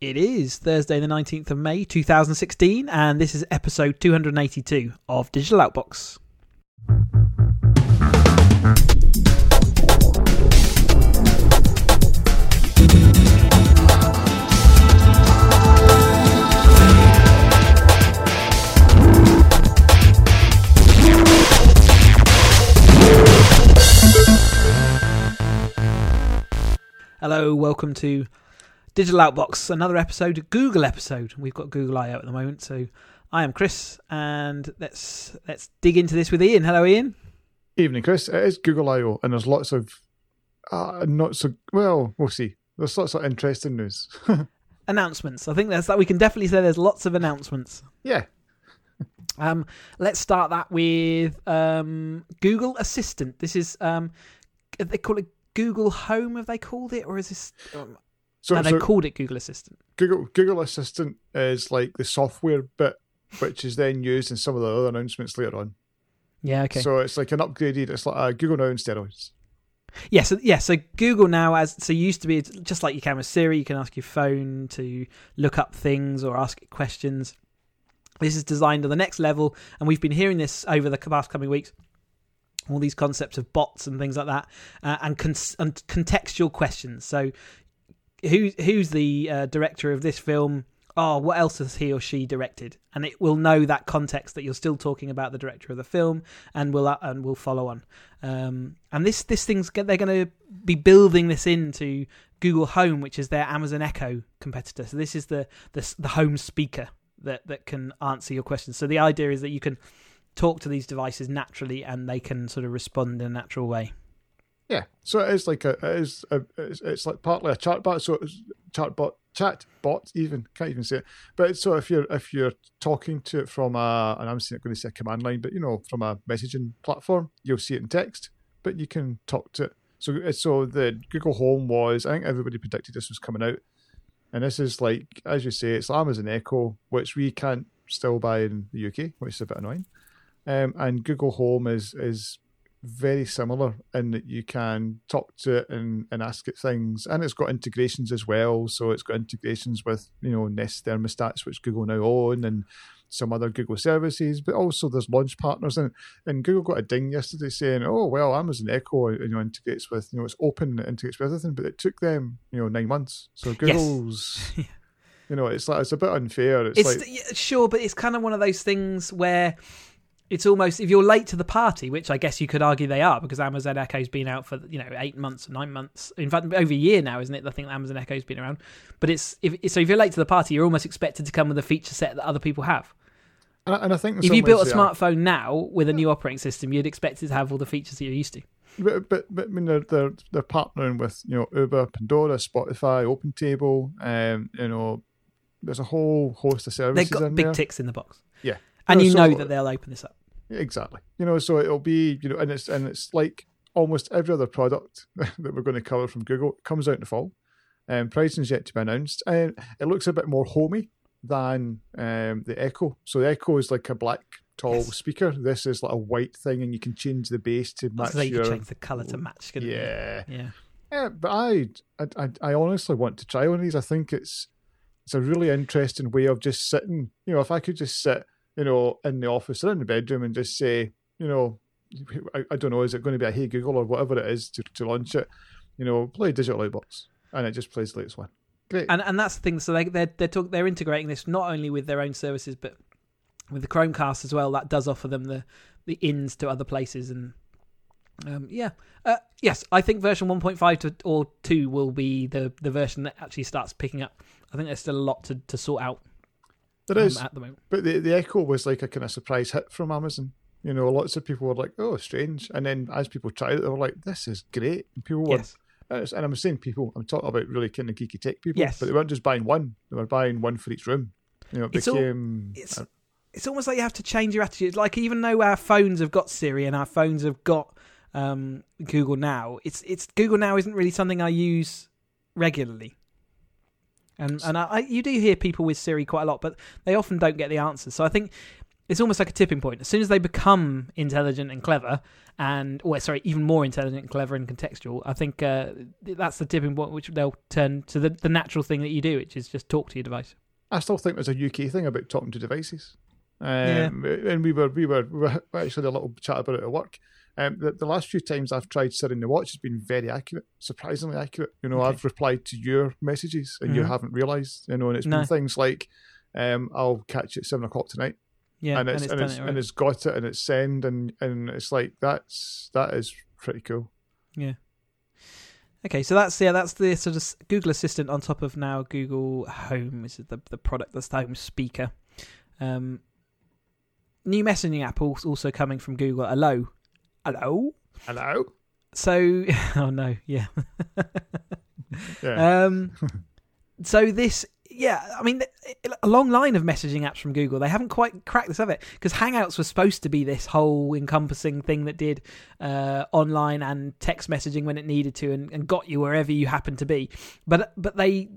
It is Thursday, the 19th of May, 2016, and this is episode 282 of Digital Outbox. Hello, welcome to Digital Outbox, another episode, Google episode. We've got Google I/O at the moment, so I am Chris, and let's let's dig into this with Ian. Hello, Ian. Evening, Chris. It is Google I/O, and there's lots of uh, not so well. We'll see. There's lots of interesting news. Announcements. I think that's that. We can definitely say there's lots of announcements. yeah, Um, let's start that with um, Google Assistant. This is um, they call it Google Home. Have they called it, or is this? Um, so, they so called it Google Assistant. Google Google Assistant is like the software bit, which is then used in some of the other announcements later on. Yeah. Okay. So it's like an upgraded. It's like uh, Google Now on steroids. Yeah, so yeah, so Google now as so used to be just like you can with Siri, you can ask your phone to look up things or ask it questions. This is designed to the next level, and we've been hearing this over the past coming weeks. All these concepts of bots and things like that, uh, and, con- and contextual questions. So, who who's the uh, director of this film? Oh, what else has he or she directed? And it will know that context that you're still talking about the director of the film, and will uh, and will follow on. Um, and this this thing's they're going to be building this into Google Home, which is their Amazon Echo competitor. So this is the the, the home speaker that that can answer your questions. So the idea is that you can talk to these devices naturally, and they can sort of respond in a natural way. Yeah. So it is like a. It is. A, it's, it's like partly a chatbot. So it's chatbot, chat bot. Even can't even say it. But so if you're if you're talking to it from a, and I'm not going to say a command line, but you know from a messaging platform, you'll see it in text, but you can talk to it. So so the Google Home was. I think everybody predicted this was coming out, and this is like as you say, it's Amazon Echo, which we can't still buy in the UK, which is a bit annoying. Um, and Google Home is is very similar in that you can talk to it and, and ask it things. And it's got integrations as well. So it's got integrations with you know nest thermostats which google now own and some other google services but also there's launch partners and, and google got a ding yesterday saying oh well amazon echo you know integrates with you know it's open it integrates with everything but it took them you know nine months. So google's you know it's like it's a bit unfair. It's, It's like yeah, sure, but it's kind of one of those things where it's almost if you're late to the party, which I guess you could argue they are because Amazon Echo's been out for you know eight months, nine months, in fact over a year now, isn't it? I think Amazon Echo's been around, but it's if so if you're late to the party, you're almost expected to come with a feature set that other people have. and, I- and i think If you built a are. smartphone now with a new operating system, you'd expect it to have all the features that you're used to. But, but, but I mean, they're, they're they're partnering with you know Uber, Pandora, Spotify, OpenTable, um, you know, there's a whole host of services They've got big there. ticks in the box, Yeah, and No, you so- know that they'll open this up. Exactly. You know, so it'll be you know, and it's and it's like almost every other product that we're going to cover from Google it comes out in the fall. and Um, pricing's yet to be announced, and it looks a bit more homey than um, the Echo. So the Echo is like a black tall Yes. speaker. This is like a white thing, and you can change the bass to match So you your change the color to match. you? yeah. yeah. Yeah, but I, I, I, I honestly want to try one of these. I think it's, it's a really interesting way of just sitting. You know, if I could just sit, you know, in the office or in the bedroom and just say, you know, I, I don't know, is it going to be a Hey Google or whatever it is to, to launch it? You know, play Digital Outbox, and it just plays the latest one. Great. and and that's the thing. So they they're they're, talk, they're integrating this not only with their own services, but with the Chromecast as well. That does offer them the the ins to other places, and um, yeah, uh, yes, I think version 1.5 to or two will be the the version that actually starts picking up. I think there's still a lot to, to sort out there um, is, at the moment. but the the Echo was like a kind of surprise hit from Amazon. You know, lots of people were like, "Oh, strange," and then as people tried it, they were like, "This is great." And people were Yes, And, I'm saying people, I'm talking about really kind of geeky tech people, Yes. but they weren't just buying one; they were buying one for each room. You know, it It's all- became. it's uh, it's almost like you have to change your attitude. Like even though our phones have got Siri and our phones have got um, Google Now, it's it's Google Now isn't really something I use regularly. And and I, you do hear people with Siri quite a lot, but they often don't get the answers. So I think it's almost like a tipping point. As soon as they become intelligent and clever, and or sorry, even more intelligent and clever and contextual, I think uh, that's the tipping point which they'll turn to the, the natural thing that you do, which is just talk to your device. I still think there's a UK thing about talking to devices. Um, yeah. And we were, we were we were actually a little chat about it at work. Um, the, the, last few times I've tried setting the watch has been very accurate, surprisingly accurate. You know, okay. I've replied to your messages and mm-hmm. you haven't realised. You know, and it's no. been things like, um, "I'll catch you at seven o'clock tonight." Yeah, and it's and it's, and it's, it, right? and it's got it and it's send and and it's like that's that is pretty cool. Yeah. Okay, so that's yeah, that's the sort of Google Assistant on top of now Google Home, which is the the product that's the home speaker. Um, new messaging app also coming from Google. Hello, hello, hello. So, oh no, yeah. yeah. Um, so this yeah, I mean, a long line of messaging apps from Google. They haven't quite cracked this of it because Hangouts was supposed to be this whole encompassing thing that did uh, online and text messaging when it needed to, and, and got you wherever you happened to be. But but they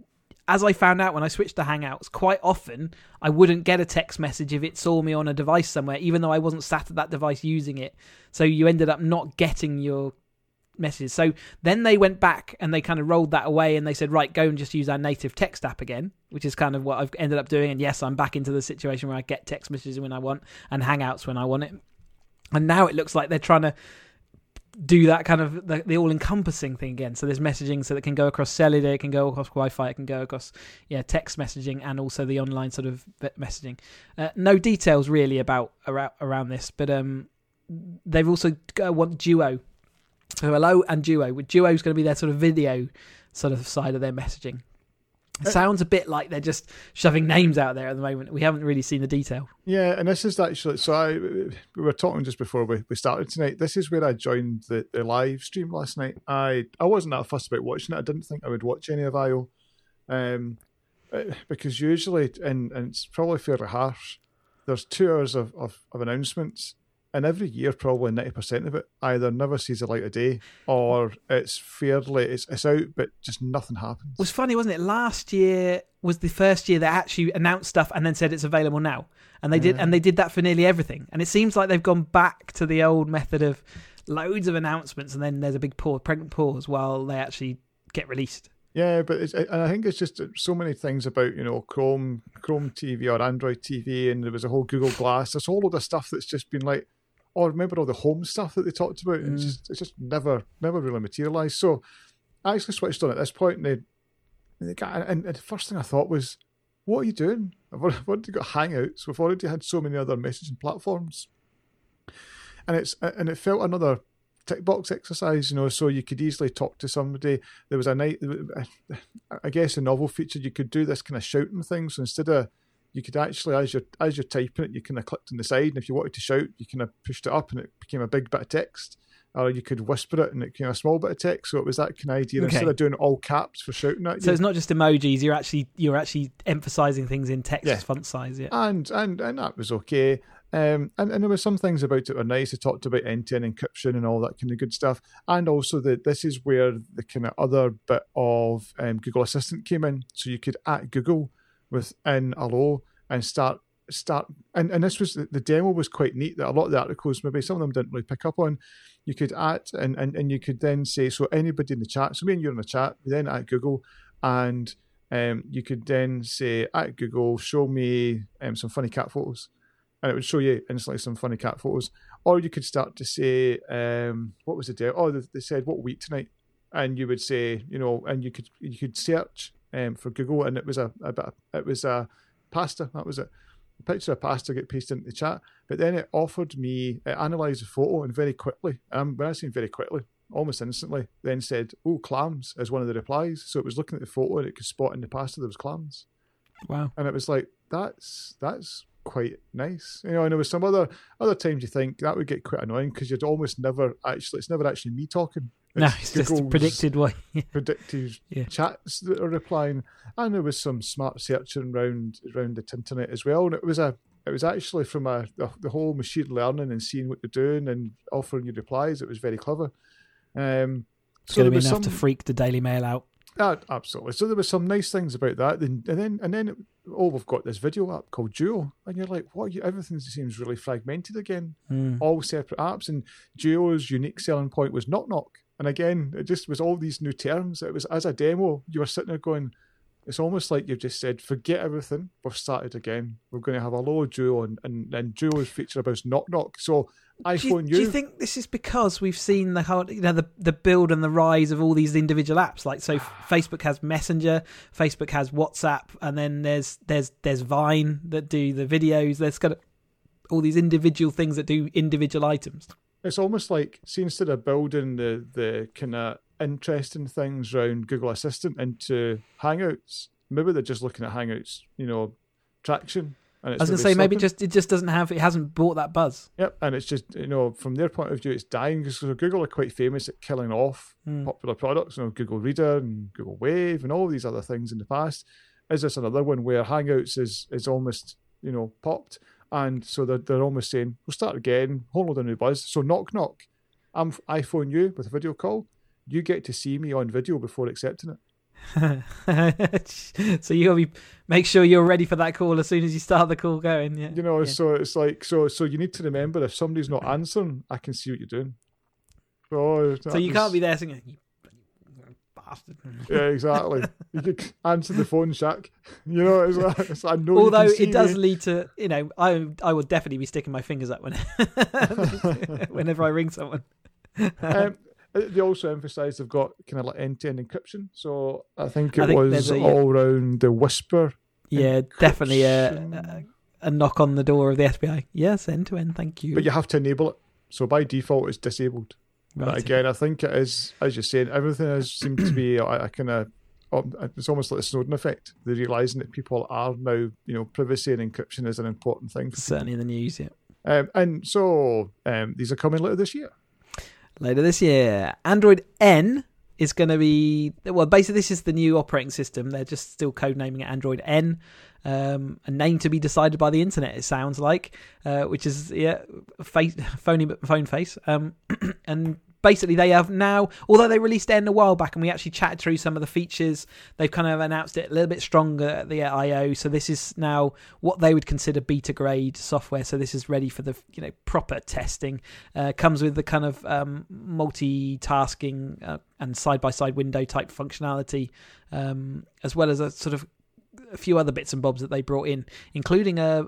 as I found out when I switched to Hangouts, quite often I wouldn't get a text message if it saw me on a device somewhere, even though I wasn't sat at that device using it. So you ended up not getting your messages. So then they went back and they kind of rolled that away and they said, right, go and just use our native text app again, which is kind of what I've ended up doing. And yes, I'm back into the situation where I get text messages when I want and Hangouts when I want it. And now it looks like they're trying to do that kind of the, the all-encompassing thing again. So there's messaging, so that can go across cellular, it can go across Wi-Fi, it can go across yeah text messaging, and also the online sort of messaging. Uh, no details really about around, around this, but um, they've also got, want Duo so hello and Duo. Duo is going to be their sort of video sort of side of their messaging. It sounds a bit like they're just shoving names out there at the moment. We haven't really seen the detail. Yeah, and this is actually so. I we were talking just before we, we started tonight. This is where I joined the, the live stream last night. I I wasn't that fussed about watching it. I didn't think I would watch any of I/O, um, uh, because usually and and it's probably fairly harsh. There's two hours of, of, of announcements and every year probably 90% of it either never sees the light of day or it's fairly it's, it's out but just nothing happens. It was funny wasn't it? Last year was the first year they actually announced stuff and then said it's available now. And they yeah. did and they did that for nearly everything. And it seems like they've gone back to the old method of loads of announcements and then there's a big pause pregnant pause while they actually get released. Yeah, but it's, and I think it's just so many things about you know Chrome, Chrome TV or Android TV, and there was a whole Google Glass. There's all of the stuff that's just been like, or remember all the home stuff that they talked about. Mm. It's just it's just never never really materialised. So I actually switched on at this point, and, they, and, they got, and, and, the first thing I thought was, "What are you doing? I've already got Hangouts. We've already had so many other messaging platforms." And it's and it felt another tick box exercise, you know. So you could easily talk to somebody. There was a night, I guess, a novel feature. You could do this kind of shouting thing. So instead of you could actually, as you're as you're typing it, you kind of clicked on the side, and if you wanted to shout, you kind of pushed it up, and it became a big bit of text. Or you could whisper it, and it became a small bit of text. So it was that kind of idea. Okay. Instead of doing all caps for shouting at you. So it's not just emojis. You're actually you're actually emphasizing things in text yeah. font size. Yeah, and and and that was okay. Um, and, and there were some things about it were nice. It talked about end-to-end encryption and all that kind of good stuff. And also that this is where the kind of other bit of um, Google Assistant came in. So you could at Google within Hello and start start and, and this was the demo was quite neat that a lot of the articles maybe some of them didn't really pick up on. You could add and, and, and you could then say so anybody in the chat so me and you're in the chat then at google and um, you could then say at google show me um, some funny cat photos. And it would show you instantly some funny cat photos. Or you could start to say um, what was the day oh they, they said what week tonight? And you would say you know and you could you could search um, for google and it was a, a bit it was a pasta. That was it. A picture of pasta get pasted into the chat, but then it offered me, it analysed the photo and very quickly, um, when I say very quickly, almost instantly, then said, "Oh, clams" as one of the replies. So it was looking at the photo and it could spot in the pasta there was clams. Wow! And it was like that's that's quite nice, you know. And there was some other other times you think that would get quite annoying because you'd almost never actually it's never actually me talking. No, it's just predicted way. predictive yeah. chats that are replying, and there was some smart searching around around the internet as well. And it was a it was actually from a the, the whole machine learning and seeing what they're doing and offering you replies. It was very clever. Um, it's so going to be enough some, to freak the Daily Mail out. Uh, absolutely. So there was some nice things about that, and, and then and then oh, we've got this video app called Duo, and you're like, what? You, everything seems really fragmented again, Mm. all separate apps. And Duo's unique selling point was knock knock, and again, it just was all these new terms. It was as a demo, you were sitting there going, it's almost like you've just said, forget everything. We've started again. We're going to have a low Duo, and and, and Duo's feature about knock knock. So Do you, iPhone do you think this is because we've seen the whole, you know, the the build and the rise of all these individual apps? Like, so Facebook has Messenger, Facebook has WhatsApp, and then there's there's there's Vine that do the videos. There's kind of all these individual things that do individual items. It's almost like see instead of building the the kind of interesting things around Google Assistant into Hangouts, maybe they're just looking at Hangouts, you know, traction. And I was going to say maybe just it just doesn't have it hasn't bought that buzz. yep, and it's just you know from their point of view, it's dying because Google are quite famous at killing off Mm. popular products, you know, Google Reader and Google Wave and all these other things in the past. Is this another one where Hangouts is is almost you know popped, and so they're they're almost saying we'll start again, whole load of new buzz. So knock knock, I'm iPhone you with a video call. You get to see me on video before accepting it. so you got to be make sure you're ready for that call as soon as you start the call going. Yeah, You know, Yeah. so it's like so so you need to remember if somebody's not answering, I can see what you're doing. Oh, so, so you can't be there singing. You bastard. Yeah, exactly. you could answer the phone, Shaq. You know, it's like, it's like I know. Although it does me. lead to, you know, I I will definitely be sticking my fingers up when whenever I ring someone. um, they also emphasise they've got kind of like end-to-end encryption. So I think I it think was a- all around the whisper. yeah, definitely a, a a knock on the door of the FBI. Yes, end to end. Thank you. But you have to enable it. So by default, it's disabled. Right. again, I think it is, as you're saying, everything has seemed to be a, a kind of. It's almost like the Snowden effect. They're realizing that people are now, you know, privacy and encryption is an important thing. For people. certainly in the news. Yeah. Um, and so um, these are coming later this year. later this year. Android N is going to be well. Basically, this is the new operating system. They're just still codenaming it Android N, um, a name to be decided by the internet. It sounds like, uh, which is yeah, face, phony phone face. Um, and basically, they have now, although they released N a while back, and we actually chatted through some of the features. They've kind of announced it a little bit stronger at the I/O. So this is now what they would consider beta grade software. So this is ready for the you know proper testing. Uh, comes with the kind of um, multitasking uh, and side by side window type functionality, um, as well as a sort of a few other bits and bobs that they brought in, including a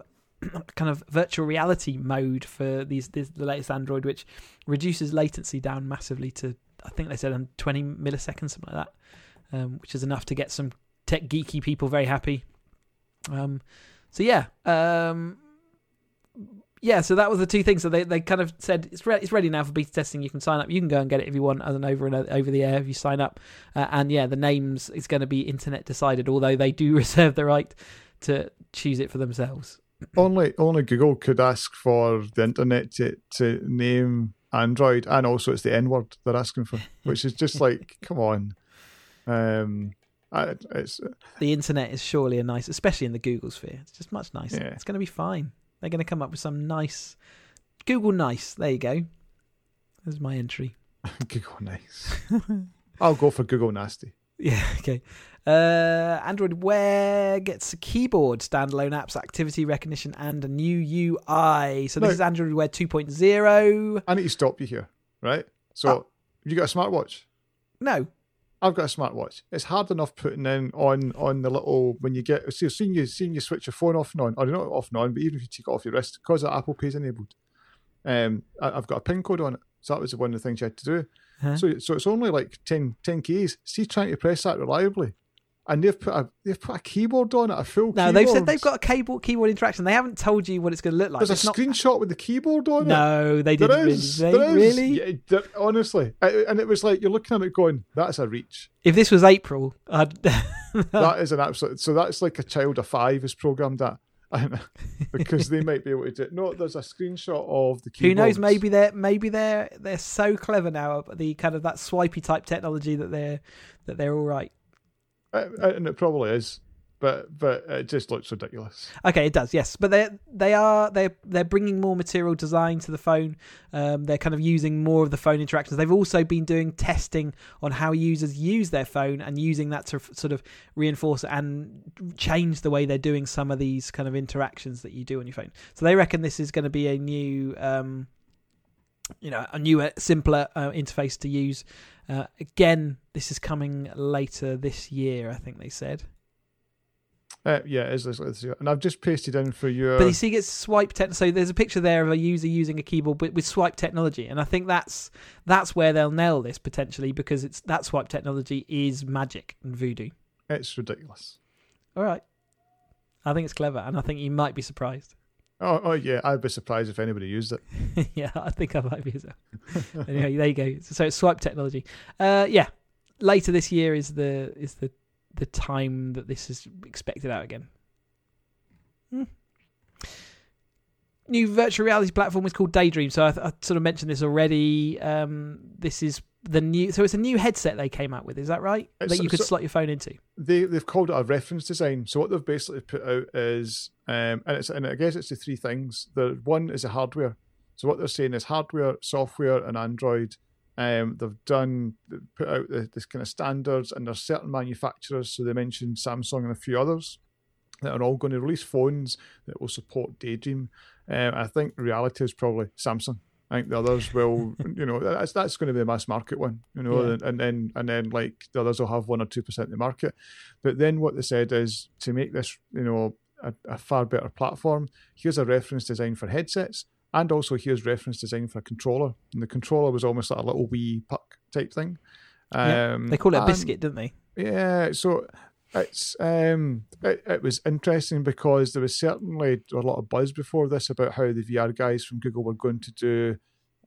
kind of virtual reality mode for these this, the latest Android, which reduces latency down massively to I think they said on 20 milliseconds, something like that, um, which is enough to get some tech geeky people very happy. Um, so yeah, um, yeah. So that was the two things. So they, they kind of said it's re- it's ready now for beta testing. You can sign up. You can go and get it if you want as an over and over the air if you sign up. Uh, and yeah, the names is going to be internet decided. Although they do reserve the right to choose it for themselves. Only only Google could ask for the internet to, to name Android, and also it's the N word they're asking for, which is just like, come on. Um, I, it's The internet is surely a nice, especially in the Google sphere. It's just much nicer. Yeah. It's going to be fine. They're going to come up with some nice Google nice. There you go. There's my entry. Google nice. I'll go for Google nasty. Yeah, okay. Uh, Android Wear gets a keyboard, standalone apps, activity recognition, and a new UI. So this No. is Android Wear 2.0. I need to stop you here, right? So, Oh. have you got a smartwatch? No, I've got a smartwatch. It's hard enough putting in on on the little when you get see seeing you seeing you switch your phone off and on, or not off and on, but even if you take it off your wrist, because Apple Pay is enabled. Um, I, I've got a pin code on it, so that was one of the things you had to do. Huh? So so it's only like 10, 10 keys. See, trying to press that reliably, and they've put a they've put a keyboard on it, a full. no. They've said they've got a keyboard keyboard interaction. They haven't told you what it's going to look like. There's a not- screenshot with the keyboard on it. No, they didn't. There is. There is. really? Yeah, honestly, and it was like you're looking at it going, "That's a reach." If this was April, I'd. that is an absolute. So that's like a child of five has programmed that, because they might be able to do it. No, there's a screenshot of the Who knows? Maybe they're maybe they're they're so clever now. The kind of that swipey type technology that they're that they're all right. Uh, and it probably is. but but it just looks ridiculous. Okay, it does. Yes, but they they are they they're bringing more material design to the phone. Um, they're kind of using more of the phone interactions. They've also been doing testing on how users use their phone and using that to sort of reinforce and change the way they're doing some of these kind of interactions that you do on your phone. So they reckon this is going to be a new. Um, you know, a newer, simpler uh, interface to use. Uh, again, this is coming later this year, I think they said. Uh, yeah, it is. Let's see. And I've just pasted in for your. But you see, it's swipe tech. So there's a picture there of a user using a keyboard with, with swipe technology, and I think that's that's where they'll nail this potentially because it's that swipe technology is magic and voodoo. It's ridiculous. All right, I think it's clever, and I think you might be surprised. Oh, oh yeah, I'd be surprised if anybody used it. yeah, I think I might be well. anyway, there you go. So it's swipe technology. Uh, yeah, later this year is the is the the time that this is expected out again. Hmm. New virtual reality platform is called Daydream. So I, I sort of mentioned this already. Um, this is the new. So it's a new headset they came out with. Is that right? It's- that you could so- slot your phone into. They they've called it a reference design. So what they've basically put out is, um, and it's and I guess it's the three things. The one is the hardware. So what they're saying is hardware, software, and Android. Um, they've done put out the, this kind of standards, and there's certain manufacturers. So they mentioned Samsung and a few others that are all going to release phones that will support Daydream. Um, I think reality is probably Samsung. I think the others will, you know, that's that's going to be the mass market one, you know, Yeah. and, and then and then like the others will have one or two percent of the market. But then what they said is to make this, you know, a, a far better platform. Here's a reference design for headsets, and also here's reference design for a controller. And the controller was almost like a little wee puck type thing. Yeah. Um, They call it a and- biscuit, don't they? yeah, so it's um it, it was interesting because there was certainly a lot of buzz before this about how the VR guys from Google were going to do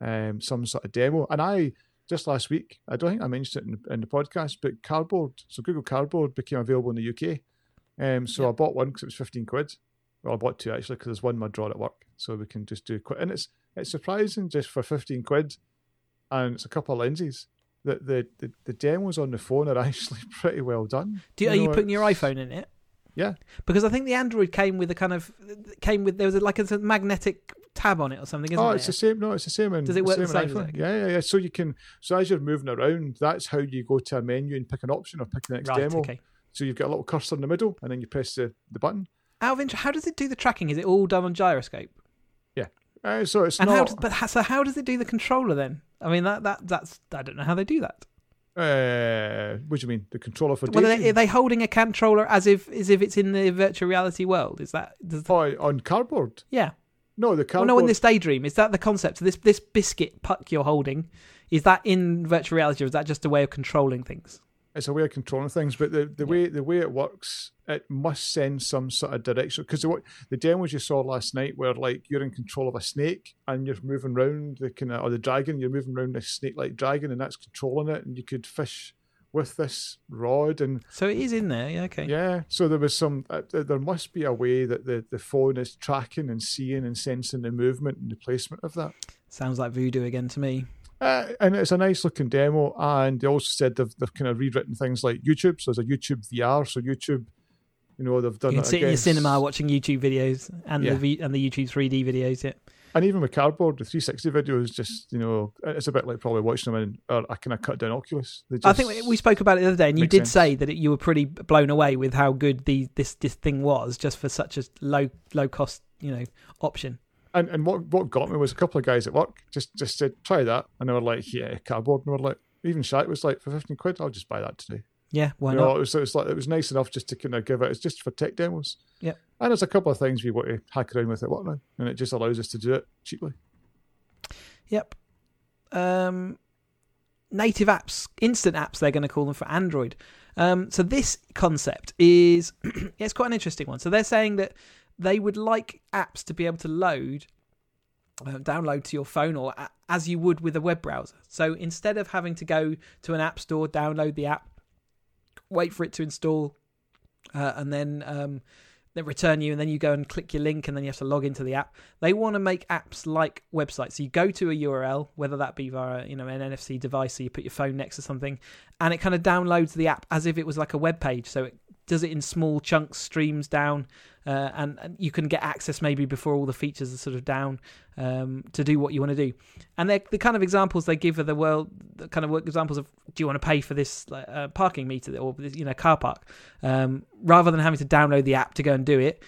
um some sort of demo, and I just last week I don't think I mentioned it in, in the podcast, but Cardboard, so Google Cardboard became available in the UK, um so Yeah. I bought one because it was fifteen quid. Well, I bought two actually because there's one in my drawer at work, so we can just do quick, and it's it's surprising just for fifteen quid, and it's a couple of lenses. The, the, the, the demos on the phone are actually pretty well done. Do you, are you putting your iPhone in it? Yeah. Because I think the Android came with a kind of came with there was a, like a, magnetic tab on it or something. Isn't Oh, there? it's the same. No, it's the same. In, Does it work the same, iPhone. it? Yeah, yeah, yeah. So you can, so as you're moving around, that's how you go to a menu and pick an option or pick the next right. demo. Okay. So you've got a little cursor in the middle, and then you press the, the button. Alvin, how does it do the tracking? Is it all done on gyroscope? Uh, so it's And how? not. Does, but how, so how does it do the controller then? I mean that that that's I don't know how they do that. uh, what do you mean? The controller for Well, are they, are they holding a controller as if as if it's in the virtual reality world? Is that does Oh, on cardboard? yeah? No, the Well, cardboard. no, in this daydream, is that the concept? So this this biscuit puck you're holding, is that in virtual reality, or is that just a way of controlling things? It's a way of controlling things, but the, the way the way it works, it must send some sort of direction. Because the, the demos you saw last night were like you're in control of a snake and you're moving around the kind of or the dragon, you're moving around this snake-like dragon, and that's controlling it, and you could fish with this rod and So it is in there. Yeah, okay. yeah. So there was some. Uh, there must be a way that the the phone is tracking and seeing and sensing the movement and the placement of that. Sounds like voodoo again to me. Uh, and it's a nice looking demo. And they also said they've, they've kind of rewritten things like YouTube. So there's a YouTube VR. So YouTube, you know, they've done You can it sit in your cinema watching YouTube videos and Yeah. the v- and the YouTube 3D videos. Yeah. And even with Cardboard, the 360 videos, just, you know, it's a bit like probably watching them in or a kind of cut down Oculus. They I think we spoke about it the other day, and you did sense. say that it, you were pretty blown away with how good the this this thing was, just for such a low low cost you know option. And, and what, what got me was a couple of guys at work just, just said, try that. And they were like, yeah, Cardboard. And we were like, even Shite was like, for 15 quid, I'll just buy that today. Yeah, why you not? know, it was, it was like it was nice enough just to kind of give it. It's just for tech demos. Yeah, And there's a couple of things we want to hack around with at work now, and it just allows us to do it cheaply. Yep. Um, native apps, instant apps, they're going to call them for Android. Um, so this concept is yeah, it's quite an interesting one. So they're saying that they would like apps to be able to load, uh, download to your phone, or a- as you would with a web browser. So instead of having to go to an app store, download the app, wait for it to install, uh, and then um, they return you, and then you go and click your link, and then you have to log into the app. They want to make apps like websites. So you go to a URL, whether that be via you know an NFC device, so you put your phone next to something, and it kind of downloads the app as if it was like a web page. So it does it in small chunks, streams down, uh, and, and you can get access maybe before all the features are sort of down um, to do what you want to do. And the kind of examples they give are the world, the kind of examples of do you want to pay for this uh, parking meter or you know car park, um, rather than having to download the app to go and do it.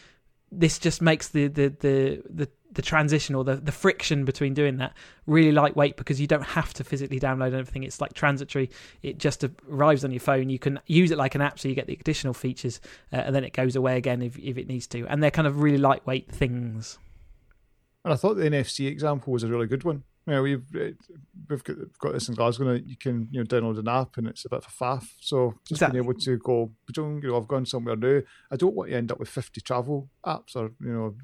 This just makes the the the the the transition or the, the friction between doing that really lightweight because you don't have to physically download everything It's like transitory. It just arrives on your phone. You can use it like an app, so you get the additional features, uh, and then it goes away again if, if it needs to. And they're kind of really lightweight things. And I thought the NFC example was a really good one you know, we've uh, we've got, got this in Glasgow. You can you know download an app, and it's a bit of a faff. So just exactly. being able to go, you know, I've gone somewhere new. I don't want to end up with fifty travel apps, or you know.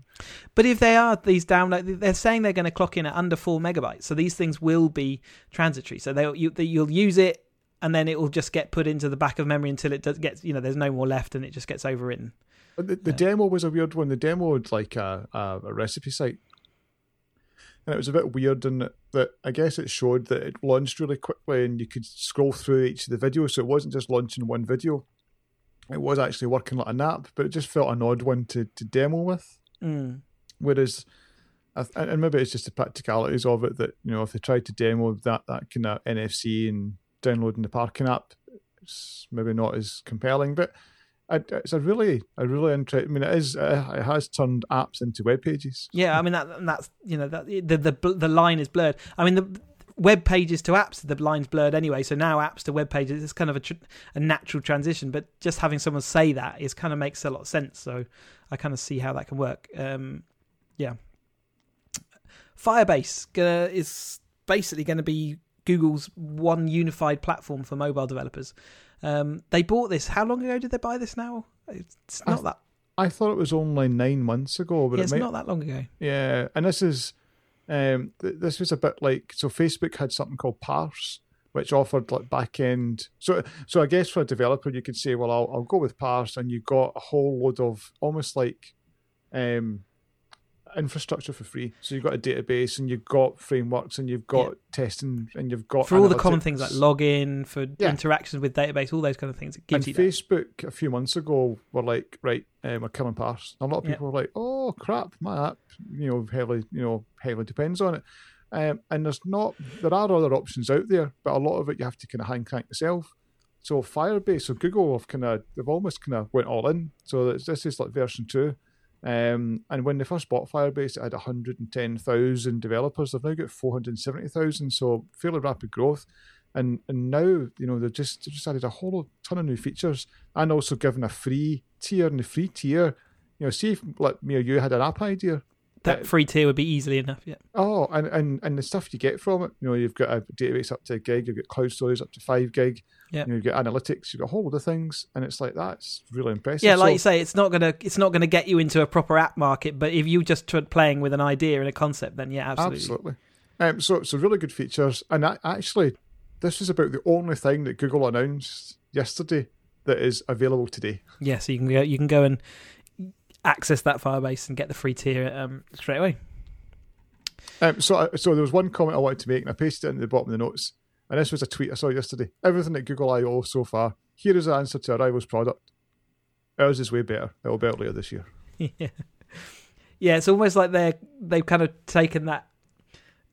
But if they are these download, they're saying they're going to clock in at under four megabytes. So these things will be transitory. So they'll you, you'll use it, and then it will just get put into the back of memory until it does, gets you know there's no more left, and it just gets overwritten. The, the demo was a weird one. The demo was like a, a, a recipe site and it was a bit weird in that I guess it showed that it launched really quickly and you could scroll through each of the videos, so it wasn't just launching one video. It was actually working like an app, but it just felt an odd one to, to demo with. Mm. Whereas, and maybe it's just the practicalities of it that you know if they tried to demo that that kind of NFC and downloading the parking app, it's maybe not as compelling, but it's a really, a really interesting. I mean, it is. Uh, it has turned apps into web pages. Yeah, I mean that. That's you know that the the the line is blurred. I mean the web pages to apps, the line's blurred anyway. So now apps to web pages is kind of a, tr- a natural transition. But just having someone say that is kind of makes a lot of sense. So I kind of see how that can work. Um, yeah, Firebase is basically going to be Google's one unified platform for mobile developers. Um, they bought this. How long ago did they buy this? Now it's not I, that. I thought it was only nine months ago, but yeah, it's it might... not that long ago. Yeah, and this is um, th- this was a bit like so. Facebook had something called Parse, which offered like back end. So, so I guess for a developer, you could say, well, I'll, I'll go with Parse, and you got a whole load of almost like um, infrastructure for free. So you've got a database and you've got frameworks and you've got yeah. testing and you've got for all the common things like login for yeah. interactions with database, all those kind of things. It gives and you Facebook that. a few months ago were like, right, um, we're killing Parse. A lot of people yeah. were like, oh crap, my app, you know, heavily, you know, heavily depends on it. Um, and there's not, there are other options out there, but a lot of it you have to kind of hand crank yourself. So Firebase, so Google have kind of, they've almost kind of went all in. So this is like version two. Um, and when they first bought Firebase, it had 110,000 developers. They've now got 470,000, so fairly rapid growth. And and now you know they've just they've just added a whole ton of new features and also given a free tier. And the free tier, you know, see if like me or you had an app idea, that free tier would be easily enough. Yeah. Oh, and, and and the stuff you get from it, you know, you've got a database up to a gig, you've got cloud storage up to five gig. Yeah. You know, you've got analytics, you've got a whole lot of things, and it's like that's really impressive. Yeah, like so, you say, it's not gonna it's not gonna get you into a proper app market, but if you just playing with an idea and a concept, then yeah, absolutely. Absolutely. Um, so so really good features, and I, actually, this is about the only thing that Google announced yesterday that is available today. Yeah, so you can go you can go and access that Firebase and get the free tier um, straight away. Um, so, uh, so there was one comment I wanted to make, and I pasted it in the bottom of the notes. And this was a tweet I saw yesterday. Everything at Google I/O so far. Here is the answer to a rival's product. Ours is way better. It'll be out later this year. yeah, yeah. It's almost like they're they've kind of taken that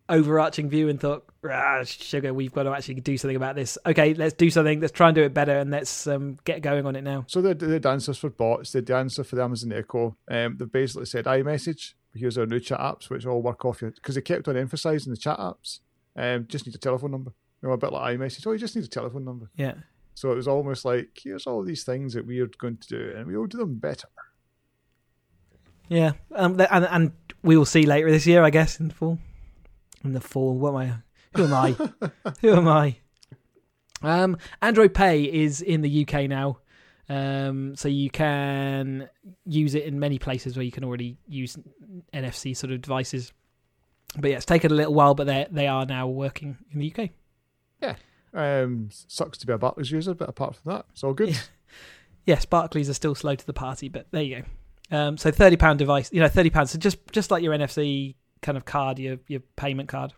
overarching view and thought, ah, sugar, we've got to actually do something about this. Okay, let's do something. Let's try and do it better, and let's um, get going on it now. So the the answers for bots, the answer for the Amazon Echo. Um, they basically said iMessage. Here's our new chat apps, which all work off your because they kept on emphasising the chat apps. Um, just need a telephone number. You know, a bit like iMessage. Oh, you just need a telephone number. Yeah. So it was almost like here's all these things that we are going to do, and we will do them better. Yeah, um, and and we will see later this year, I guess, in the fall in the fall. What am I? Who am I? Who am I? Um, Android Pay is in the UK now, um, so you can use it in many places where you can already use NFC sort of devices. But yeah, it's taken a little while, but they they are now working in the UK. Yeah, um, sucks to be a Barclays user, but apart from that, it's all good. Yeah. Yes, Barclays are still slow to the party, but there you go. Um, so thirty pound device, you know, thirty pounds. So just just like your NFC kind of card, your your payment card,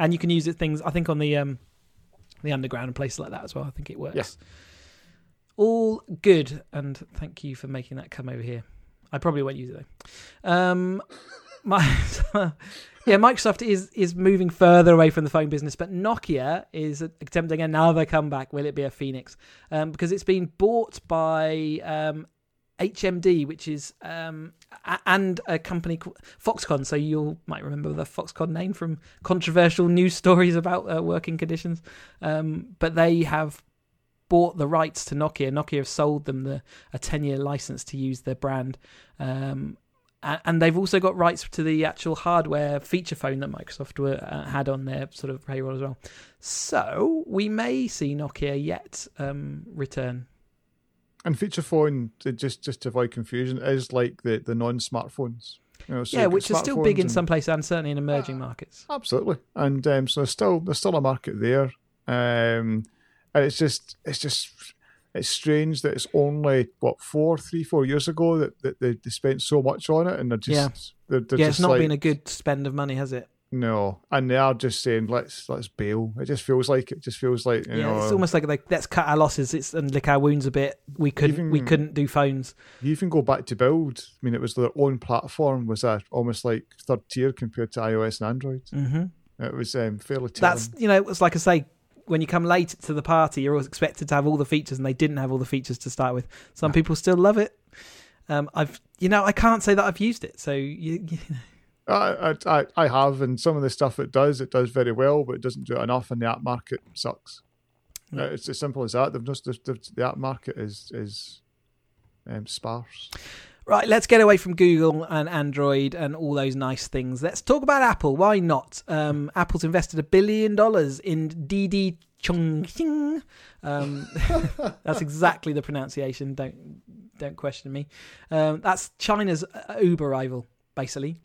and you can use it things. I think on the um the underground and places like that as well. I think it works. Yeah. all good. And thank you for making that come over here. I probably won't use it though. Um, my yeah, Microsoft is is moving further away from the phone business, but Nokia is attempting another comeback. Will it be a phoenix? Um, because it's been bought by um, HMD, which is um, and a company called Foxconn. So you might remember the Foxconn name from controversial news stories about uh, working conditions. Um, but they have bought the rights to Nokia. Nokia have sold them the a ten year license to use their brand. Um, and they've also got rights to the actual hardware feature phone that Microsoft were, uh, had on their sort of payroll as well. So we may see Nokia yet um, return. And feature phone, just just to avoid confusion, is like the the non smartphones. You know, so yeah, which is still big in and- some places and certainly in emerging markets. Absolutely, and um, so there's still there's still a market there, um, and it's just it's just it's strange that it's only what four three four years ago that, that they, they spent so much on it, and they're just Yeah. they're, they're yeah, just it's not like, been a good spend of money, has it? No, and they are just saying let's let's bail. It just feels like it just feels like you yeah, know it's almost like they, let's cut our losses it's, and lick our wounds a bit. We couldn't we couldn't do phones. you even go back to build. I mean, it was their own platform was a almost like third tier compared to iOS and Android. hmm It was um, fairly telling. That's you know, it's like I say, when you come late to the party, you're always expected to have all the features, and they didn't have all the features to start with. Some people still love it. Um, I've you know I can't say that I've used it, so you, you I, I I have, and some of the stuff it does, it does very well, but it doesn't do it enough, and the app market sucks. Yeah. Uh, It's as simple as that. They've just the, the, the app market is is um, sparse. Right, let's get away from Google and Android and all those nice things. Let's talk about Apple. Why not? Um, Apple's invested a billion dollars in Didi Chongqing. Um, that's exactly the pronunciation. Don't don't question me. Um, that's China's uh, Uber rival, basically.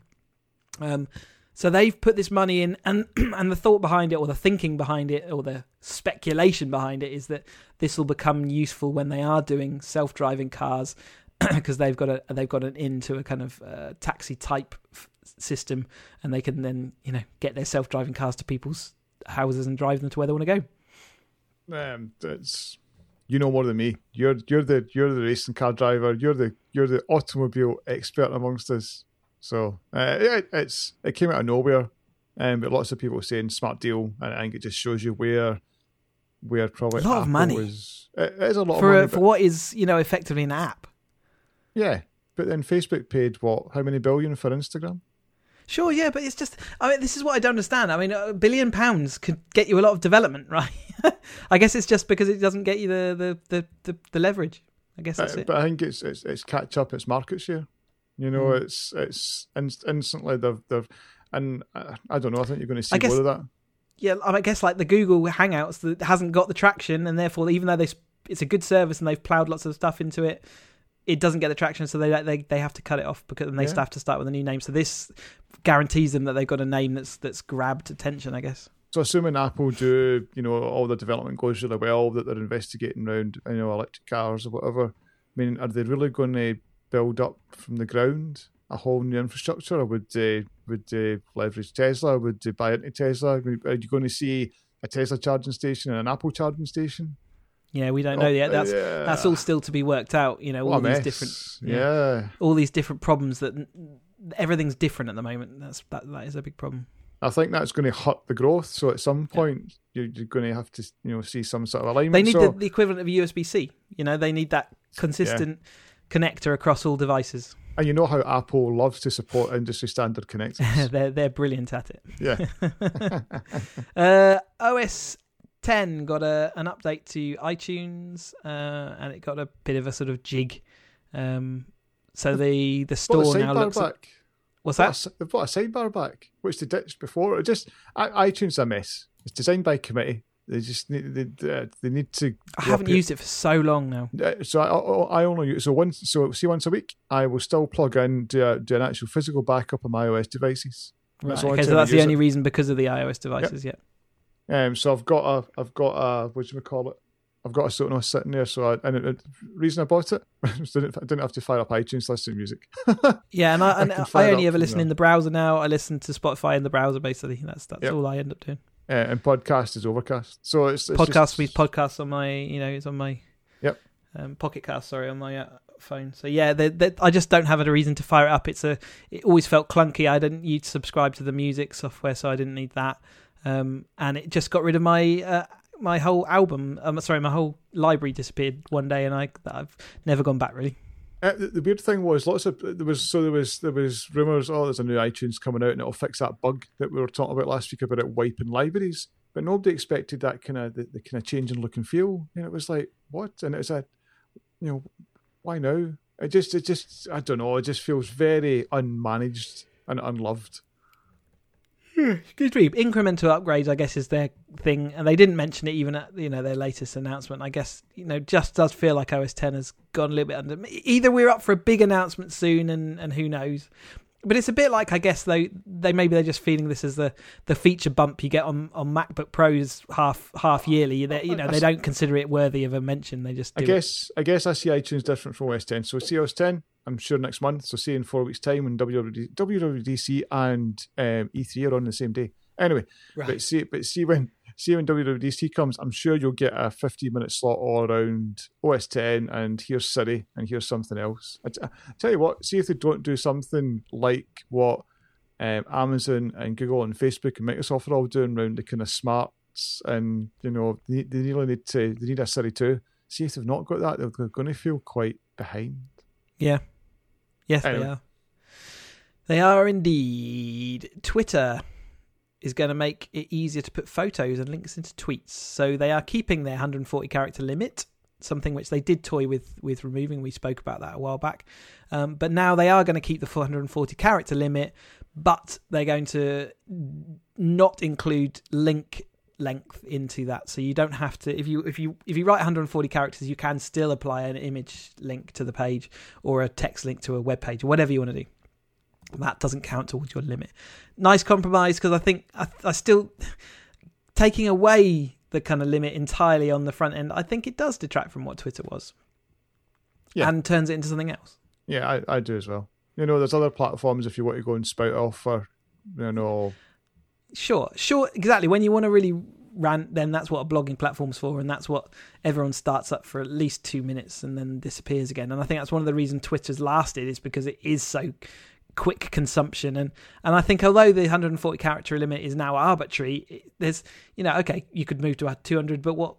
Um, so they've put this money in, and and the thought behind it, or the thinking behind it, or the speculation behind it, is that this will become useful when they are doing self-driving cars, because they've got a they've got an into a kind of uh, taxi type f- system, and they can then you know get their self-driving cars to people's houses and drive them to where they want to go. Um, it's you know more than me. You're you're the you're the racing car driver. You're the you're the automobile expert amongst us. So uh, it, it's it came out of nowhere, um, but lots of people saying smart deal, and I think it just shows you where where probably A lot of Apple money. is- it is a lot For of money, a, for what is you know effectively an app. yeah. But then Facebook paid what? How many billion for Instagram? Sure, yeah, but it's just, I mean, this is what I don't understand. I mean, a billion pounds could get you a lot of development, right? I guess it's just because it doesn't get you the the, the, the, the leverage. I guess that's it. but I think it's it's it's catch up its market share. You know, Mm. it's it's inst- instantly they've they've and uh, I don't know. I think you're going to see I guess- more of that. Yeah, I guess like the Google Hangouts that hasn't got the traction, and therefore, even though they it's a good service and they've ploughed lots of stuff into it, it doesn't get the traction, so they they they have to cut it off because and they Yeah. have to start with a new name. So this guarantees them that they've got a name that's that's grabbed attention. I guess. So assuming Apple do, you know, all the development goes really well, that they're investigating around, you know, electric cars or whatever. I mean, are they really going to build up from the ground a whole new infrastructure, or would they would they leverage Tesla? Would they buy into Tesla? Are you going to see a Tesla charging station and an Apple charging station? Yeah, we don't know oh, yet. That's yeah. that's all still to be worked out. You know, What all these mess. different yeah. all these different problems that everything's different at the moment. That's that that is a big problem. I think that's going to hurt the growth. So at some point, you're, you're going to have to, you know, see some sort of alignment. They need so, the, the equivalent of a USB C. You know, they need that consistent connector across all devices. and you know how Apple loves to support industry standard connectors. they're they're brilliant at it. yeah. Uh, OS 10 got a an update to iTunes, uh, and it got a bit of a sort of jig. Um, so the the store the now looks. At, back. what's that? They've brought a sidebar back, which they ditched before. It just iTunes is a mess. It's designed by committee. They just need they, uh, they need to. I haven't used it for so long now. Uh, so I, I I only use so once so see once a week. I will still plug in do, do an actual physical backup of my iOS devices. Right, That's the only okay, so that's the only it. reason because of the iOS devices. Yeah. Um, so I've got a I've got a what do you call it? I've got a Sonos sitting there. So I, and the reason I bought it was didn't I didn't have to fire up iTunes to listen to music. Yeah, and I, I and can I, only ever listen in the browser now. I listen to Spotify in the browser. Basically, that's that's Yep. all I end up doing. Uh, and podcast is Overcast. So it's, it's podcast just- with podcasts on my, you know, it's on my Yep. um, Pocket Cast, sorry, on my uh, phone. So yeah, they they I just don't have a reason to fire it up. It's a. It always felt clunky. I didn't need to subscribe to the music software, so I didn't need that. Um, and it just got rid of my uh, my whole album. Um, sorry, my whole library disappeared one day, and I I've never gone back really. Uh, the, weird thing was lots of there was so there was there was rumors. Oh, there's a new iTunes coming out, and it'll fix that bug that we were talking about last week about it wiping libraries. But nobody expected that kind of the, the kind of change in look and feel. And it was like what? And it's a, you know, why now? It just it just I don't know. It just feels very unmanaged and unloved. Hmm, me. Incremental upgrades, I guess, is their thing, and they didn't mention it even at you know their latest announcement. I guess you know just does feel like OS 10 has gone a little bit under. Either we're up for a big announcement soon, and and who knows. But it's a bit like I guess they they maybe they're just feeling this as the, the feature bump you get on, on MacBook Pros half half yearly. They, you know they don't consider it worthy of a mention. They just I guess it. I guess I see iTunes different from OS 10. So see OS 10 I'm sure next month. So see in four weeks' time when WWDC and um, E3 are on the same day. Anyway, right. but see, but see when see when WWDC comes, I'm sure you'll get a 15 minute slot all around OS 10 and here's Siri and here's something else. I, t- I tell you what, see if they don't do something like what um, Amazon and Google and Facebook and Microsoft are all doing around the kind of smarts and you know they, they really need to they need a Siri too. See if they've not got that, they're going to feel quite behind. Yeah, Yes, anyway. they are. They are indeed. Twitter is going to make it easier to put photos and links into tweets. So they are keeping their 140 character limit, something which they did toy with with removing. We spoke about that a while back. Um, but now they are going to keep the 440 character limit, but they're going to not include link length into that so you don't have to if you if you if you write 140 characters you can still apply an image link to the page or a text link to a web page whatever you want to do that doesn't count towards your limit nice compromise because i think I, I still taking away the kind of limit entirely on the front end i think it does detract from what twitter was yeah. and turns it into something else yeah I, I do as well you know there's other platforms if you want to go and spout off for you know Sure, sure, exactly. When you want to really rant, then that's what a blogging platform's for, and that's what everyone starts up for at least two minutes and then disappears again. And I think that's one of the reasons Twitter's lasted is because it is so quick consumption and and I think although the 140 character limit is now arbitrary there's you know okay you could move to 200 but what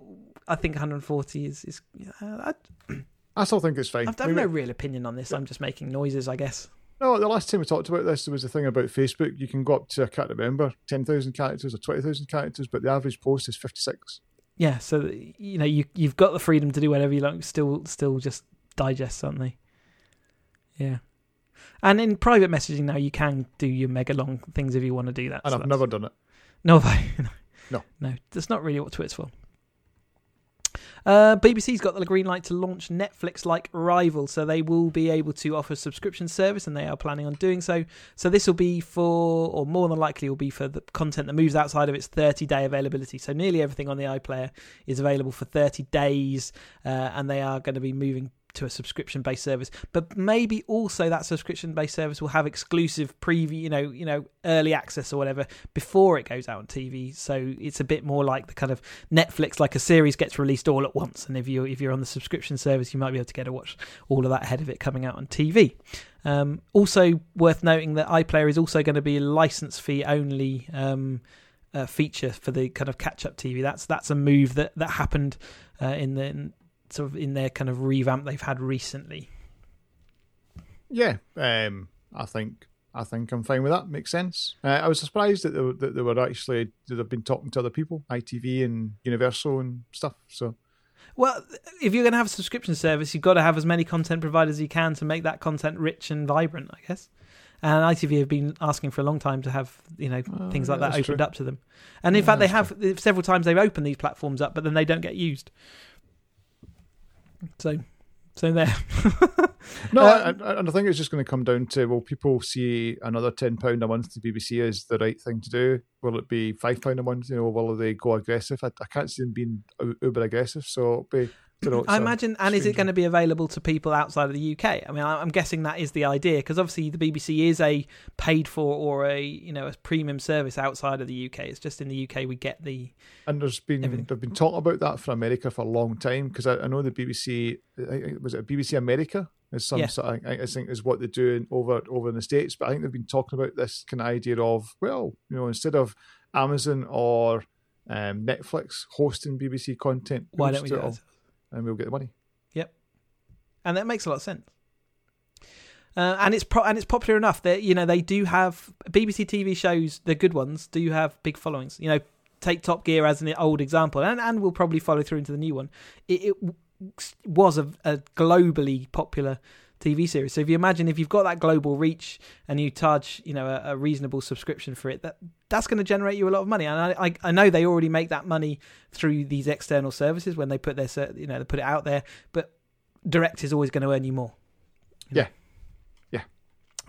I think 140 is is uh, I, I still think it's fine. I've, I've no real opinion on this. I'm just making noises, I guess. No, the last time we talked about this, there was a thing about Facebook. You can go up to, I can't remember, 10,000 characters or 20,000 characters, but the average post is 56. Yeah, so, you know, you, you've got the freedom to do whatever you like, still still just digest something. Yeah. And in private messaging now, you can do your mega long things if you want to do that. And so I've never done it. No, I, no. No, that's not really what Twitter's for. Uh, BBC's got the green light to launch Netflix like rival, so they will be able to offer subscription service, and they are planning on doing so. So this will be for, or more than likely, will be for the content that moves outside of its 30 day availability. So nearly everything on the iPlayer is available for 30 days, uh, and they are going to be moving to a subscription based service but maybe also that subscription based service will have exclusive preview you know you know early access or whatever before it goes out on TV so it's a bit more like the kind of Netflix like a series gets released all at once. And if you if you're on the subscription service you might be able to get to watch all of that ahead of it coming out on TV um, also worth noting that iPlayer is also going to be a license fee only um, uh, feature for the kind of catch up TV. That's that's a move that that happened uh, in the sort of in their kind of revamp they've had recently. Yeah, um, I think I think I'm fine with that. Makes sense. Uh, I was surprised that they, were, that they were actually that they've been talking to other people, ITV and Universal and stuff. So, well, if you're going to have a subscription service, you've got to have as many content providers as you can to make that content rich and vibrant. I guess. And ITV have been asking for a long time to have you know oh, things like yeah, that opened true. up to them. And in yeah, fact, they have true. several times they've opened these platforms up, but then they don't get used. So, so there. no, um, I, I, think it's just going to come down to will people see another ten pound a month to BBC as the right thing to do? Will it be five pound a month? You know, will they go aggressive? I, I can't see them being uber aggressive. So be You know, I imagine, and is it going to be available to people outside of the UK? I mean, I'm guessing that is the idea because obviously the BBC is a paid for or a you know a premium service outside of the UK. It's just in the UK we get the And there's been Everything. they've been talking about that for America for a long time because I, I know the BBC was it BBC America is some Yeah. sort of, I, I think is what they're doing over over in the states. But I think they've been talking about this kind of idea of well, you know, instead of Amazon or um, Netflix hosting BBC content, why don't we do it? And we'll get the money. Yep, and that makes a lot of sense. Uh, and it's pro- and it's popular enough that you know they do have BBC TV shows, the good ones, do have big followings. You know, take Top Gear as an old example, and and we'll probably follow through into the new one. It, it was a, a globally popular TV series. So if you imagine if you've got that global reach and you charge you know a, a reasonable subscription for it, that that's going to generate you a lot of money. And I, I I know they already make that money through these external services when they put their you know they put it out there, but direct is always going to earn you more. Yeah. Yeah.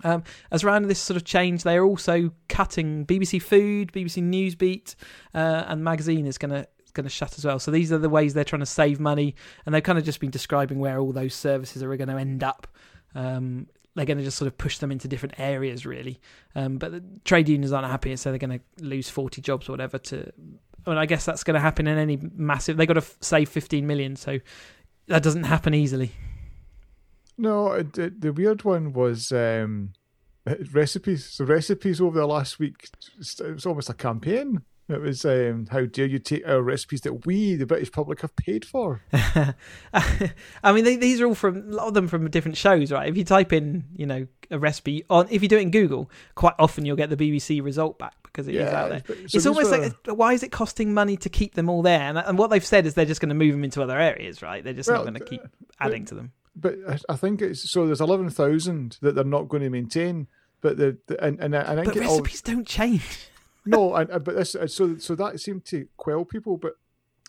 Um, as around this sort of change, they are also cutting BBC Food, BBC Newsbeat, uh, and magazine is going to going to shut as well. So these are the ways they're trying to save money, and they've kind of just been describing where all those services are going to end up. Um, they're going to just sort of push them into different areas, really. Um, but the trade unions aren't happy, and so they're going to lose forty jobs or whatever. To, and I guess that's going to happen in any massive. They got to f- save fifteen million, so that doesn't happen easily. No, it, the weird one was um, recipes. So recipes over the last week, it was almost a campaign. It was um, how dare you take our recipes that we, the British public, have paid for. I mean, they, these are all from a lot of them from different shows, right? If you type in, you know, a recipe on, if you do it in Google, quite often you'll get the BBC result back because it is out there. but- so it's almost were- like, why is it costing money to keep them all there? And, and what they've said is they're just going to move them into other areas, right? They're just Well, not going to keep adding to them. but I, think it's so. There's eleven thousand that they're not going to maintain. But the, the and and, I- and I But think all, recipes don't change. No, and, and- but this so so that seemed to quell people. But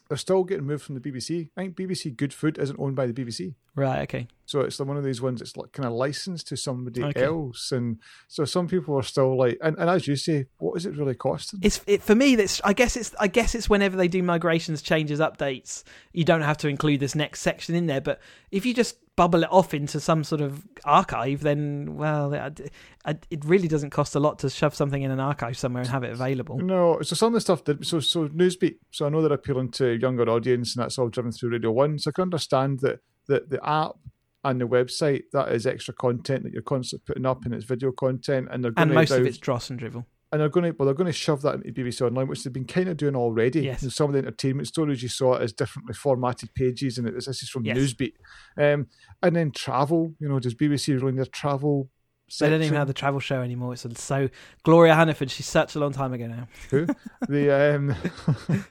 they're still getting moved from the BBC. I think BBC Good Food isn't owned by the BBC. Right. Okay. So it's one of these ones that's like kind of licensed to somebody Okay. else, and so some people are still like, and, and as you say, what is it really costing? It's it, for me. That's I guess it's I guess it's whenever they do migrations, changes, updates. You don't have to include this next section in there, but if you just bubble it off into some sort of archive, then well, it, it really doesn't cost a lot to shove something in an archive somewhere and have it available. No, so some of the stuff that so so Newsbeat. So I know they're appealing to a younger audience, and that's all driven through Radio One. So I can understand that the the app and the website that is extra content that you're constantly putting up, and it's video content, and they're going And to most of it's dross and drivel. And they're going to well they're going to shove that into BBC Online, which they've been kind of doing already. Yes. And some of the entertainment stories you saw as differently formatted pages, and it was, this is from Yes. Newsbeat, um, and then travel. You know, does BBC run their travel? They don't even have the travel show anymore. It's so Gloria Hunniford. She's such a long time ago now. Who? the um,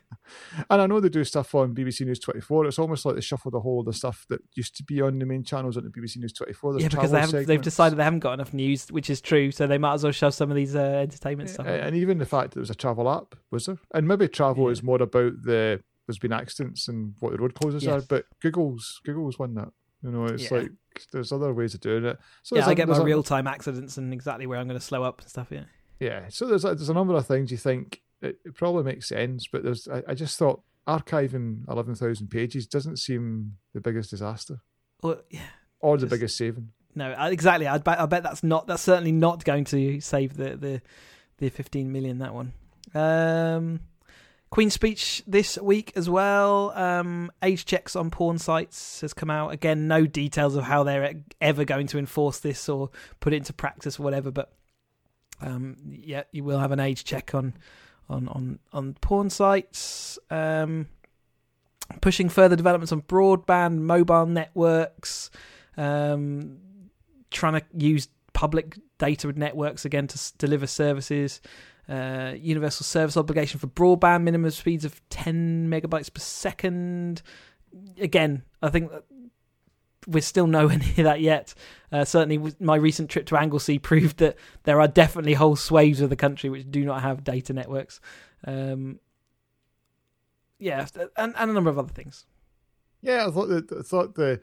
and I know they do stuff on BBC News Twenty Four. It's almost like they shuffle the whole of the stuff that used to be on the main channels onto BBC News Twenty Four. yeah, because they have, they've decided they haven't got enough news, which is true. So they might as well shove some of these uh, entertainment stuff. in. and even the fact that there was a travel app was there, and maybe travel Yeah. is more about the there's been accidents and what the road closures are. But Google's Google's won that. You know, it's Yeah. like there's other ways of doing it. So yeah, there's I a- get my real time accidents and exactly where I'm going to slow up and stuff. Yeah. Yeah, so there's a, there's a number of things you think it, it probably makes sense, but there's I, I just thought archiving eleven thousand pages doesn't seem the biggest disaster Well, yeah. or the biggest saving. No, exactly. I bet. I bet that's not. That's certainly not going to save the the the 15 million. That one. Um, Queen's speech this week as well. Um, age checks on porn sites has come out again. No details of how they're ever going to enforce this or put it into practice or whatever. But um, yeah, you will have an age check on on on on porn sites. Um, pushing further developments on broadband, mobile networks. Um, trying to use public data networks again to deliver services. Uh, universal service obligation for broadband, minimum speeds of 10 megabytes per second. Again, I think that we're still nowhere near that yet. Uh, certainly, my recent trip to Anglesey proved that there are definitely whole swathes of the country which do not have data networks. Um, yeah, and, and a number of other things. Yeah, I thought that I thought the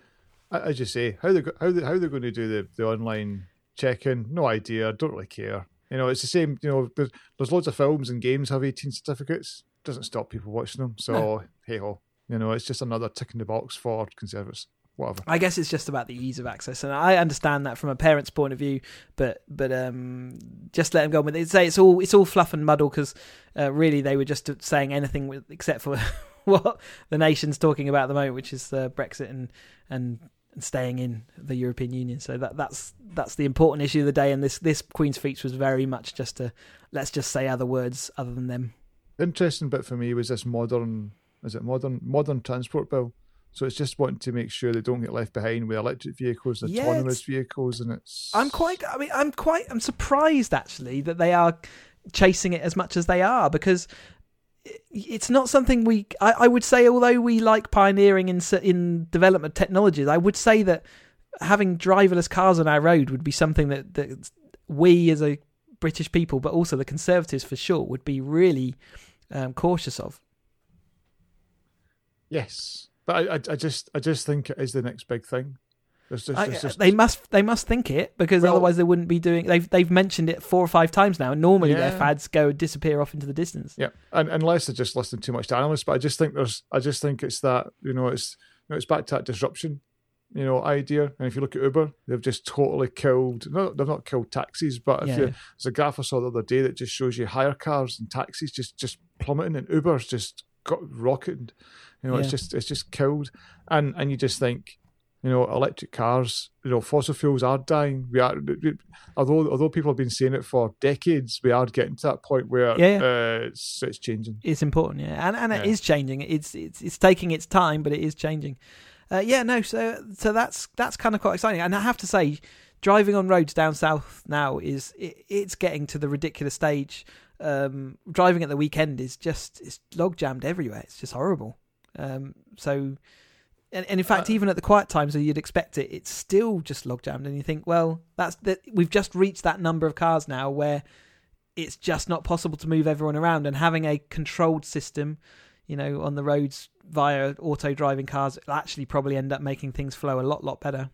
as you say how they how they, how they're going to do the, the online check-in. No idea. Don't really care. You know, it's the same. You know, there's, there's loads of films and games have 18 certificates. Doesn't stop people watching them. So hey ho. You know, it's just another tick in the box for conservatives. Whatever. I guess it's just about the ease of access, and I understand that from a parent's point of view. But but um, just let them go with it. Say it's all it's all fluff and muddle because uh, really they were just saying anything with, except for what the nation's talking about at the moment, which is uh, Brexit and and staying in the European Union. So that that's that's the important issue of the day. And this this Queen's speech was very much just a let's just say other words other than them. Interesting bit for me was this modern is it modern modern transport bill. So it's just wanting to make sure they don't get left behind with electric vehicles, Yeah, autonomous vehicles, and it's. I'm quite. I mean, I'm quite. I'm surprised actually that they are chasing it as much as they are because it's not something we. I, I would say, although we like pioneering in in development technologies, I would say that having driverless cars on our road would be something that that we as a British people, but also the Conservatives for sure, would be really um, cautious of. Yes, but I, I, I just, I just think it is the next big thing. There's just, I, just they must they must think it because Well- otherwise they wouldn't be doing. They've they've mentioned it four or five times now. and Normally their fads go disappear off into the distance. Yeah, and unless they're just listening too much to analysts, but I just think there's, I just think it's that you know, it's you know, it's back to that disruption, you know, idea. And if you look at Uber, they've just totally killed. No, they've not killed taxis, but if Yeah. you, there's a graph I saw the other day that just shows you hire cars and taxis just just plummeting, and Uber's just got rocketed. You know, it's just it's just killed, and and you just think. You know, electric cars. You know, fossil fuels are dying. We are, although although people have been saying it for decades, we are getting to that point where Yeah, Uh, it's it's changing. It's important, yeah, and and it Yeah. is changing. It's it's it's taking its time, but it is changing. Uh, yeah, no, so so that's that's kind of quite exciting. And I have to say, driving on roads down south now is it, it's getting to the ridiculous stage. Um, driving at the weekend is just it's log jammed everywhere. It's just horrible. Um, so. And, and in fact, Uh, even at the quiet times where you'd expect it, it's still just log jammed, and you think, well, that's that. We've just reached that number of cars now where it's just not possible to move everyone around and having a controlled system you know on the roads via auto driving cars will actually probably end up making things flow a lot lot better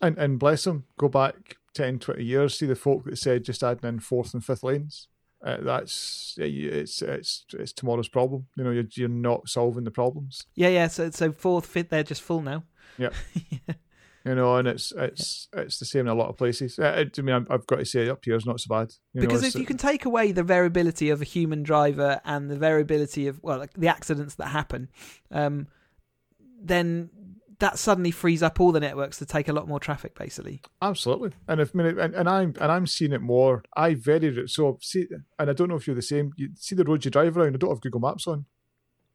And and bless them, go back 10, 20 years, see the folk that said just adding in fourth and fifth lanes. Uh, that's it's it's it's tomorrow's problem. You know, you're you're not solving the problems. yeah yeah so so fourth fifth they're just full now Yeah, You know, and it's it's it's the same in a lot of places. It- I mean, I'm- I've got to say, up here is not so bad. You because it's- if you can take away the variability of a human driver and the variability of well like the accidents that happen um then that suddenly frees up all the networks to take a lot more traffic basically Absolutely, and if I mean, and, and I'm and I'm seeing it more. I very so see, and I don't know if you're the same. You see the roads you drive around. I don't have Google Maps on,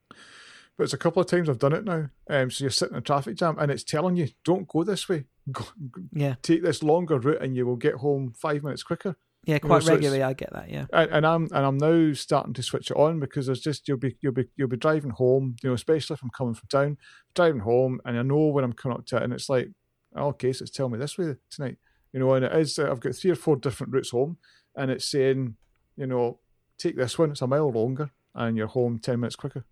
but it's a couple of times I've done it now. Um, so you're sitting in a traffic jam, and it's telling you don't go this way. Go, yeah take this longer route, and you will get home five minutes quicker. Yeah quite so it's- regularly i get that yeah And, and I'm and I'm now starting to switch it on because there's just you'll be you'll be you'll be driving home. You know, especially if I'm coming from town, driving home, and I know when I'm coming up to it, and it's like, okay, so it's telling me this way tonight. You know, and it is. I've got three or four different routes home, and it's saying, you know, take this one. It's a mile longer, and you're home ten minutes quicker.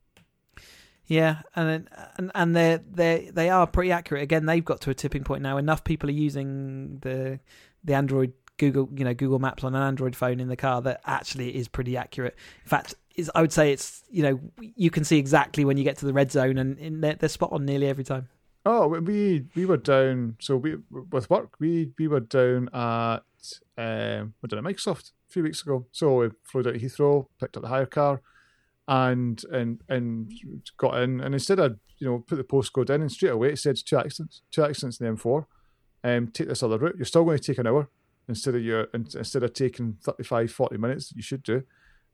Yeah, and and and they they they are pretty accurate. Again, they've got to a tipping point now. Enough people are using the the Android Google you know Google Maps on an Android phone in the car that actually is pretty accurate. In fact, is I would say it's you know you can see exactly when you get to the red zone, and they're, they're spot on nearly every time. Oh, we we were down. So we with work we we were down at um we did at Microsoft a few weeks ago. So we flew down Heathrow, picked up the hire car, and and and got in. And instead of you know put the postcode in, and straight away it said two accidents, two accidents in the M4. Um, take this other route. You're still going to take an hour instead of your instead of taking 35, 40 minutes. You should do.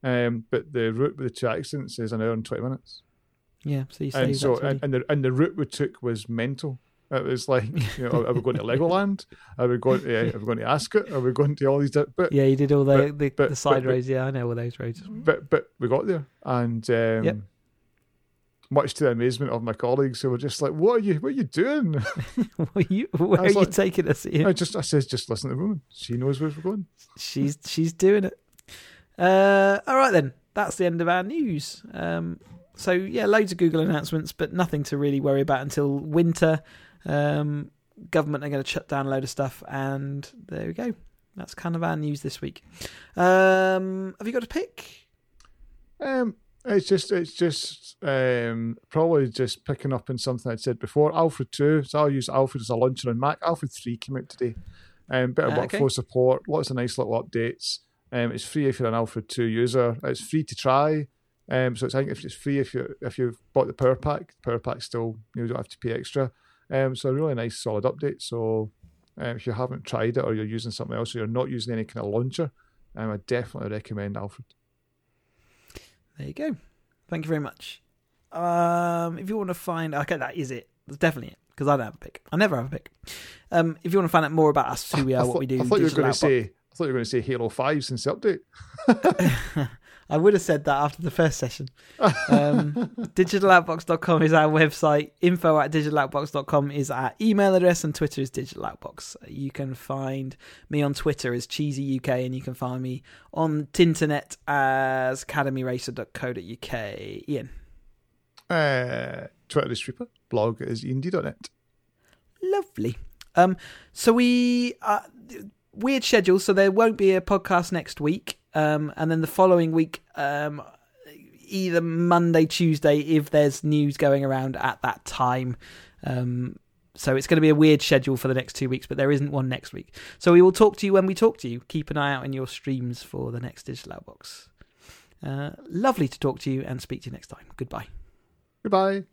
Um, but the route with the two accidents is an hour and twenty minutes Yeah, so you and so and, and the and the route we took was mental. It was like, you know, are we going to Legoland? Are we going to are we going to Ascot? Are we going to all these? Di- but yeah, you did all the but- the, but- the side but- roads. Yeah, I know all those roads. but but we got there, and um, Yep. Much to the amazement of my colleagues, who were just like, "What are you? What are you doing?" where you, where are was you taking us? Ian? I just I says, "Just listen to the woman. She knows where we're going." she's she's doing it. Uh, all right then, that's the end of our news. Um, so yeah, loads of Google announcements, but nothing to really worry about until winter. Um, government are going to shut down a load of stuff, and there we go. That's kind of our news this week. Um, have you got a pick? Um, It's just, it's just um, probably just picking up on something I'd said before. Alfred two, so I'll use Alfred as a launcher on Mac. Alfred three came out today. Um, better Ah, okay. workflow support, lots of nice little updates. Um, it's free if you're an Alfred two user. It's free to try. Um, so it's, I think if it's free if you if you've bought the Power Pack, the Power Pack still you don't have to pay extra. Um, so a really nice solid update. So um, if you haven't tried it or you're using something else or you're not using any kind of launcher, um, I definitely recommend Alfred. There you go. Thank you very much. Um, if you want to find, okay, that is it. That's definitely it because I don't have a pick. I never have a pick. Um, if you want to find out more about us, who we are, what we do, I thought you were going to say. I thought you were going to say Halo Five since the update. I would have said that after the first session. Um, digitaloutbox.com is our website. Info at digitaloutbox.com is our email address, and Twitter is digitaloutbox. You can find me on Twitter as Cheesy UK, and you can find me on Tinternet as academyracer.co.uk. Ian. Uh, Twitter is Sweeper. Blog is ind.net. Lovely. Um, so we uh, weird schedule, so there won't be a podcast next week, um, and then the following week, um, either Monday, Tuesday, if there's news going around at that time. Um, so it's going to be a weird schedule for the next two weeks, but there isn't one next week. So we will talk to you when we talk to you. Keep an eye out in your streams for the next digital outbox. Uh, lovely to talk to you and speak to you next time. Goodbye. Goodbye.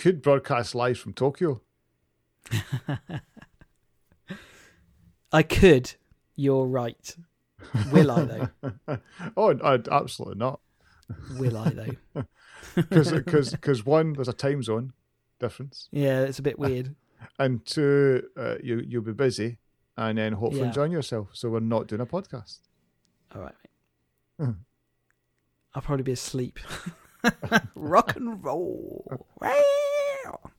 Could broadcast live from Tokyo. I could. You're right. Will I though? oh, I'd, absolutely not. Will I though? Because because one, there's a time zone difference, Yeah, it's a bit weird. and two, uh, you you'll be busy, and then hopefully Yeah. enjoying yourself. So we're not doing a podcast. All right, Hmm. mate. I'll probably be asleep. Rock and roll girl